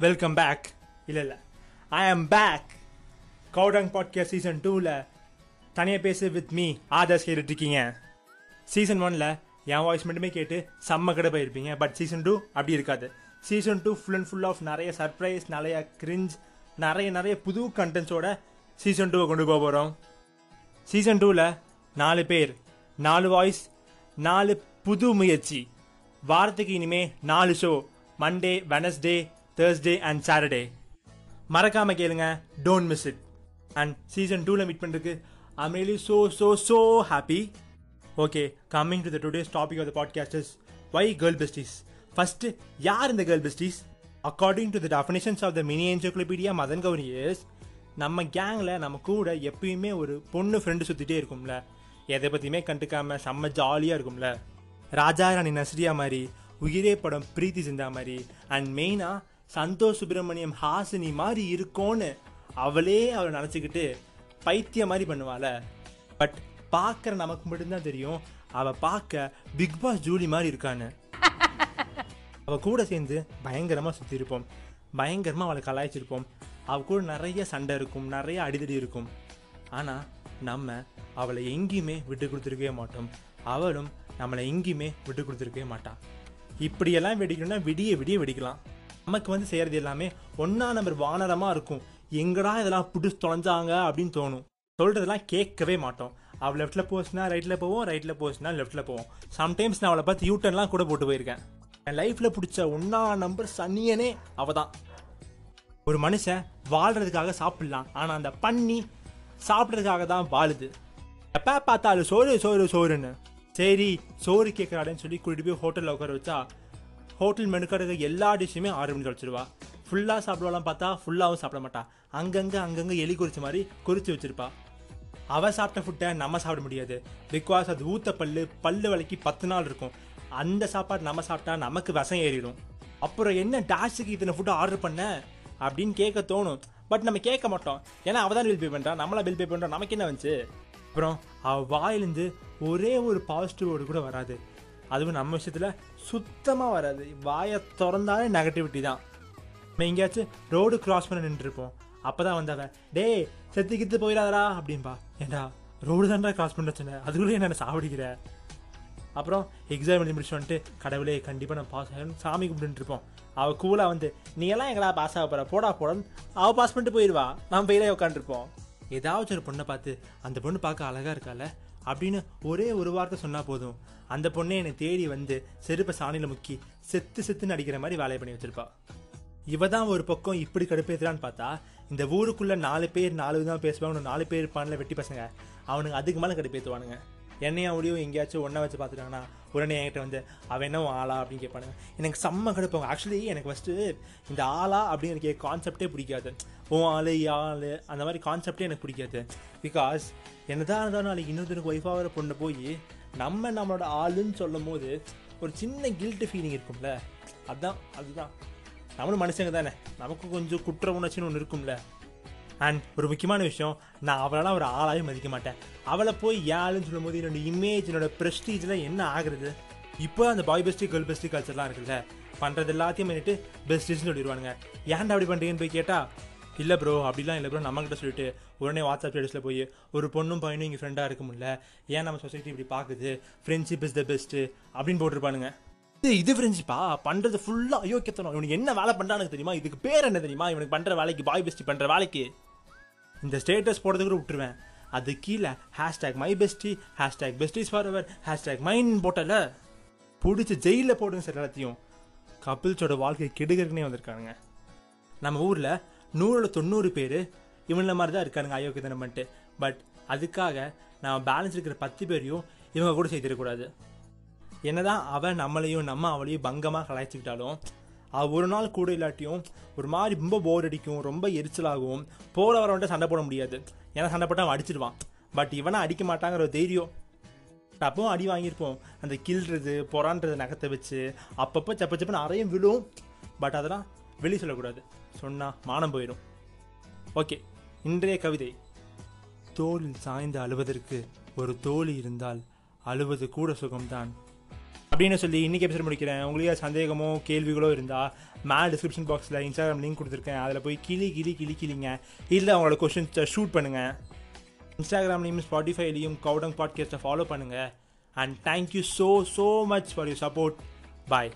Welcome back இல்லை இல்லை. ஐ ஆம் பேக் கவுடங் பாட்காஸ்ட் சீசன் டூவில் தனியாக பேசு வித் மீ ஆதர்ஸ் கேட்டுட்டு இருக்கீங்க சீசன் ஒனில் என் வாய்ஸ் மட்டுமே கேட்டு செம்ம கடை போயிருப்பீங்க பட் சீசன் டூ அப்படி இருக்காது. Season two full and full of நிறைய சர்ப்ரைஸ் நிறைய கிரிஞ்ச் நிறைய நிறைய புது கண்டென்ட்ஸோட சீசன் டூவை கொண்டு போக போகிறோம் சீசன் டூவில் நாலு பேர் நாலு வாய்ஸ் நாலு புது முயற்சி. வாரத்துக்கு இனிமே நாலு show Monday Wednesday Thursday and Saturday மறக்காமல் கேளுங்க. Don't miss it and season டூவில் மீட் பண்ணுறதுக்கு I'm really so so so happy okay coming to the today's topic of the podcasters why girl besties first யார் இந்த girl besties according to the definitions of the mini encyclopedia Madan Gauri is நம்ம கேங்கில் நம்ம கூட எப்பயுமே ஒரு பொண்ணு friend சுற்றிட்டே இருக்கும்ல. எதை பற்றியுமே கண்டுக்காமல் செம்ம ஜாலியாக இருக்கும்ல. ராஜா ராணி நஸ்ரியா மாதிரி உயிரே படம் பிரீத்தி சிந்தா மாதிரி. அண்ட் மெயினாக சந்தோஷ் சுப்பிரமணியம் ஹாசினி மாதிரி இருக்கோன்னு அவளே அவளை நினச்சிக்கிட்டு பைத்திய மாதிரி பண்ணுவாள. பட் பார்க்குற நமக்கு மட்டும்தான் தெரியும். அவள் பார்க்க பிக் பாஸ் ஜூலி மாதிரி இருக்கான்னு. அவ கூட சேர்ந்து பயங்கரமாக சுற்றி இருப்போம். பயங்கரமாக அவளை கலாய்ச்சிருப்போம். அவ கூட நிறைய சண்டை இருக்கும் நிறைய அடிதடி இருக்கும். ஆனால் நம்ம அவளை எங்கேயுமே விட்டு கொடுத்துருக்கவே மாட்டோம். அவளும் நம்மளை எங்கேயுமே விட்டு கொடுத்துருக்கவே மாட்டான் இப்படியெல்லாம் வெடிக்கணும்னா விடிய விடிய வெடிக்கலாம். நமக்கு வந்து செய்கிறது எல்லாமே ஒன்றா நம்பர் வானரமாக இருக்கும். எங்கடா இதெல்லாம் பிடிச்சி தொலைஞ்சாங்க அப்படின்னு தோணும். சொல்கிறதெல்லாம் கேட்கவே மாட்டோம். அவள் லெஃப்ட்டில் போச்சுன்னா ரைட்டில் போவோம் ரைட்டில் போச்சுன்னா லெஃப்ட்டில் போவோம். சம்டைம்ஸ் நான் அவளை பார்த்து யூட்டர்ன்லாம் கூட போட்டு போயிருக்கேன். என் லைஃப்பில் பிடிச்ச ஒன்றா நம்பர் சன்னியனே அவள் தான். ஒரு மனுஷன் வாழ்றதுக்காக சாப்பிடலாம். ஆனால் அந்த பண்ணி சாப்பிட்றதுக்காக தான் வாழுது. எப்போ பார்த்தாலும் சோறு சோறு சோறுன்னு. சரி சோறு கேட்குறாடேன்னு சொல்லி கூட்டிட்டு போய் ஹோட்டலில் உட்கார வச்சா ஹோட்டல் மெனு மெனுக்கடை எல்லா டிஷ்ஷுமே ஆர்டர் பண்ணி வச்சிருவா. ஃபுல்லாக சாப்பிடுவாலாம் பார்த்தா ஃபுல்லாகவும் சாப்பிட மாட்டா. அங்கங்கே அங்கங்கே எலி குறிச்ச மாதிரி குறித்து வச்சிருப்பா. அவள் சாப்பிட்ட ஃபுட்டை நம்ம சாப்பிட முடியாது. பிகாஸ் அது ஊத்த பல்லு பல்லு விலைக்கு பத்து நாள் இருக்கும். அந்த சாப்பாடு நம்ம சாப்பிட்டா நமக்கு விஷம் ஏறிடும். அப்புறம் என்ன டாஷுக்கு இத்தனை ஃபுட்டை ஆர்டர் பண்ண? அப்படின்னு கேட்க தோணும். பட் நம்ம கேட்க மாட்டோம். ஏன்னா அவள் தான் பில் பே பண்ணுறா நம்மளா பில் பே பண்ணுறோம் நமக்கு என்ன வந்துச்சு? அப்புறம் அவள் வாயிலேருந்து ஒரே ஒரு பாசிட்டிவ் வேர்டு கூட வராது. அதுவும் நம்ம விஷயத்தில் சுத்தமாக வராது. வாயை திறந்தாலே நெகட்டிவிட்டி தான். நம்ம எங்கேயாச்சும் ரோடு கிராஸ் பண்ண நின்றுருப்போம். அப்போ தான் வந்தவன் டேய் செத்து கித்து போயிடாதடா அப்படின்பா ஏண்டா ரோடு தான்டா கிராஸ் பண்ண சொன்னேன் அதுக்குள்ளே என்ன சாப்பிடுகிற அப்புறம் எக்ஸாம் எழுதி முடிச்சு வந்துட்டு கடவுளே கண்டிப்பாக நான் பாஸ் ஆகணும் சாமி கும்பிட்டுருப்போம். அவள் கூலாக வந்து நீ எல்லாம் எங்களா பாஸ் ஆக போகிற போடா போடன்னு அவள் பாஸ் பண்ணிட்டு போயிடுவா நம்ம போயிலே உட்காந்துருப்போம் ஏதாச்சும் ஒரு பொண்ணை பார்த்து அந்த பொண்ணு பார்க்க அழகாக இருக்கால அப்படின்னு ஒரே ஒரு வார்த்தை சொன்னால் போதும். அந்த பொண்ணை என்னை தேடி வந்து செருப்பை சாணியில் முக்கி செத்து செத்துன்னு அடிக்கிற மாதிரி வேலையை பண்ணி வச்சிருப்பா. இவ தான் ஒரு பக்கம் இப்படி கடுப்பேத்துறான்னு பார்த்தா இந்த ஊருக்குள்ளே நாலு பேர் நாலு விதமாக பேசுவாங்க நாலு பேர் இருப்பான்ல வெட்டி பசங்க அவனுங்க அதுக்கு மேலே கடுப்பேற்றுவானுங்க என்னையும் அவளையும் எங்கேயாச்சும் ஒன்றா வச்சு பார்த்துட்டாங்கன்னா உடனே என்கிட்ட வந்து அவன் என்ன ஆளா? அப்படின்னு கேட்பானு. எனக்கு செம்ம கடுப்பாங்க ஆக்சுவலி எனக்கு ஃபஸ்ட்டு இந்த ஆளா அப்படின்னு எனக்கு கான்செப்டே பிடிக்காது. ஓ ஆளு ஆளு அந்த மாதிரி கான்செப்டே எனக்கு பிடிக்காது. பிகாஸ் என்னதான் இருந்தாலும் நாளைக்கு இன்னொருத்தருக்கு ஒய்ஃபாகிற பொண்ணு போய் நம்ம நம்மளோட ஆளுன்னு சொல்லும் போது ஒரு சின்ன கில்ட்டு ஃபீலிங் இருக்கும்ல. அதுதான் அதுதான். நம்மளும் மனுஷங்க தானே. நமக்கு கொஞ்சம் குற்ற உணர்ச்சின்னு ஒன்று இருக்கும்ல. அண்ட் ஒரு முக்கியமான விஷயம் நான் அவளெல்லாம் ஒரு ஆளாகவே மதிக்க மாட்டேன். அவளை போய் யாருன்னு சொல்லும் போது என்னோட இமேஜ் என்னோட ப்ரெஸ்டீஜில் என்ன ஆகுறது? இப்போ அந்த பாய் பெஸ்டி கேர்ள் பெஸ்டி கல்ச்சர்லாம் இருக்குல்ல பண்ணுறது எல்லாத்தையும் பண்ணிட்டு பெஸ்டிஸ்னு சொல்லிடுவானுங்க. ஏன்டா அப்படி பண்ணுறீங்கன்னு போய் கேட்டால் இல்லை ப்ரோ அப்படிலாம் இல்லை ப்ரோ நம்மக்கிட்ட சொல்லிட்டு உடனே வாட்ஸ்அப் ஸ்டேட்டஸில் போய் ஒரு பொண்ணும் பையனும் இங்கே ஃப்ரெண்டாக இருக்க முடியல. ஏன் நம்ம சொசைட்டி இப்படி பார்க்குது ஃப்ரெண்ட்ஷிப் இஸ் த பெஸ்ட்டு அப்படின்னு போட்டிருப்பானுங்க. இது இது ஃப்ரெண்ட்ஷிப்பா பண்ணுறது ஃபுல்லாக அயோக்கியத்தனம். இவனுக்கு என்ன வேலை பண்ணுறானுக்கு தெரியுமா? இதுக்கு பேர் என்ன தெரியுமா? இவனுக்கு பண்ணுற வேலைக்கு பாய் பெஸ்ட் பண்ணுற வேலைக்கு. இந்த ஸ்டேட்டஸ் போடுறது கூட விட்டுருவேன். அது கீழே hashtag my bestie hashtag besties forever hashtag mine போட்டல. பிடிச்சி ஜெயிலில் போடுங்க சார் எல்லாத்தையும். கபில்ஸோட வாழ்க்கை கெடுகிறதுனே வந்திருக்கானுங்க. நம்ம ஊரில் நூறில் தொண்ணூறு பேர் இவங்கள மாதிரி தான் இருக்கானுங்க அயோக்கியத்தனம் பண்ணிட்டு. பட் அதுக்காக நம்ம பேலன்ஸ் இருக்கிற பத்து பேரையும் இவங்க கூட சேர்த்திடக்கூடாது. என்னதான் அவன் நம்மளையும் நம்ம அவளையும் பங்கமாக கலாய்ச்சிக்கிட்டாலும் ஒரு நாள் கூட இல்லாட்டியும் ஒரு மாதிரி ரொம்ப போர் அடிக்கும் ரொம்ப எரிச்சலாகும். போல வரவன்ட்ட சண்டை போட முடியாது. ஏன்னா சண்டை போட்டால் அவன் அடிச்சிடுவான் பட் இவனை அடிக்க மாட்டாங்கிற ஒரு தைரியம். அப்பவும் அடி வாங்கியிருப்போம். அந்த கில்றது பொறான்றது நகத்தை வச்சு அப்பப்போ சப்ப சப்பன்னு அறையும் விழும். பட் அதெல்லாம் வெளியே சொல்லக்கூடாது. சொன்னால் மானம் போயிடும். ஓகே இன்றைய கவிதை. தோளில் சாய்ந்து அழுவதற்கு ஒரு தோழி இருந்தால் அழுவது கூட சுகம்தான். அப்படின்னு சொல்லி இன்றைக்கி எபிசோட் முடிக்கிறேன். உங்களுக்கு சந்தேகமோ கேள்விகளோ இருந்தால் மேலே டிஸ்கிரிப்ஷன் பாக்ஸில் இன்ஸ்டாகிராம் லிங்க் கொடுத்துருக்கேன். அதில் போய் கிளி கிளி கிளி கிளிங்க. இல்லை அவங்களோட கொஷின்ஸை ஷூட் பண்ணுங்கள் இன்ஸ்டாகிராம்லேயும் ஸ்பாட்டிஃபைலையும் கவுடங் பாட்காஸ்ட்டை ஃபாலோ பண்ணுங்கள் and thank you so so much for your support bye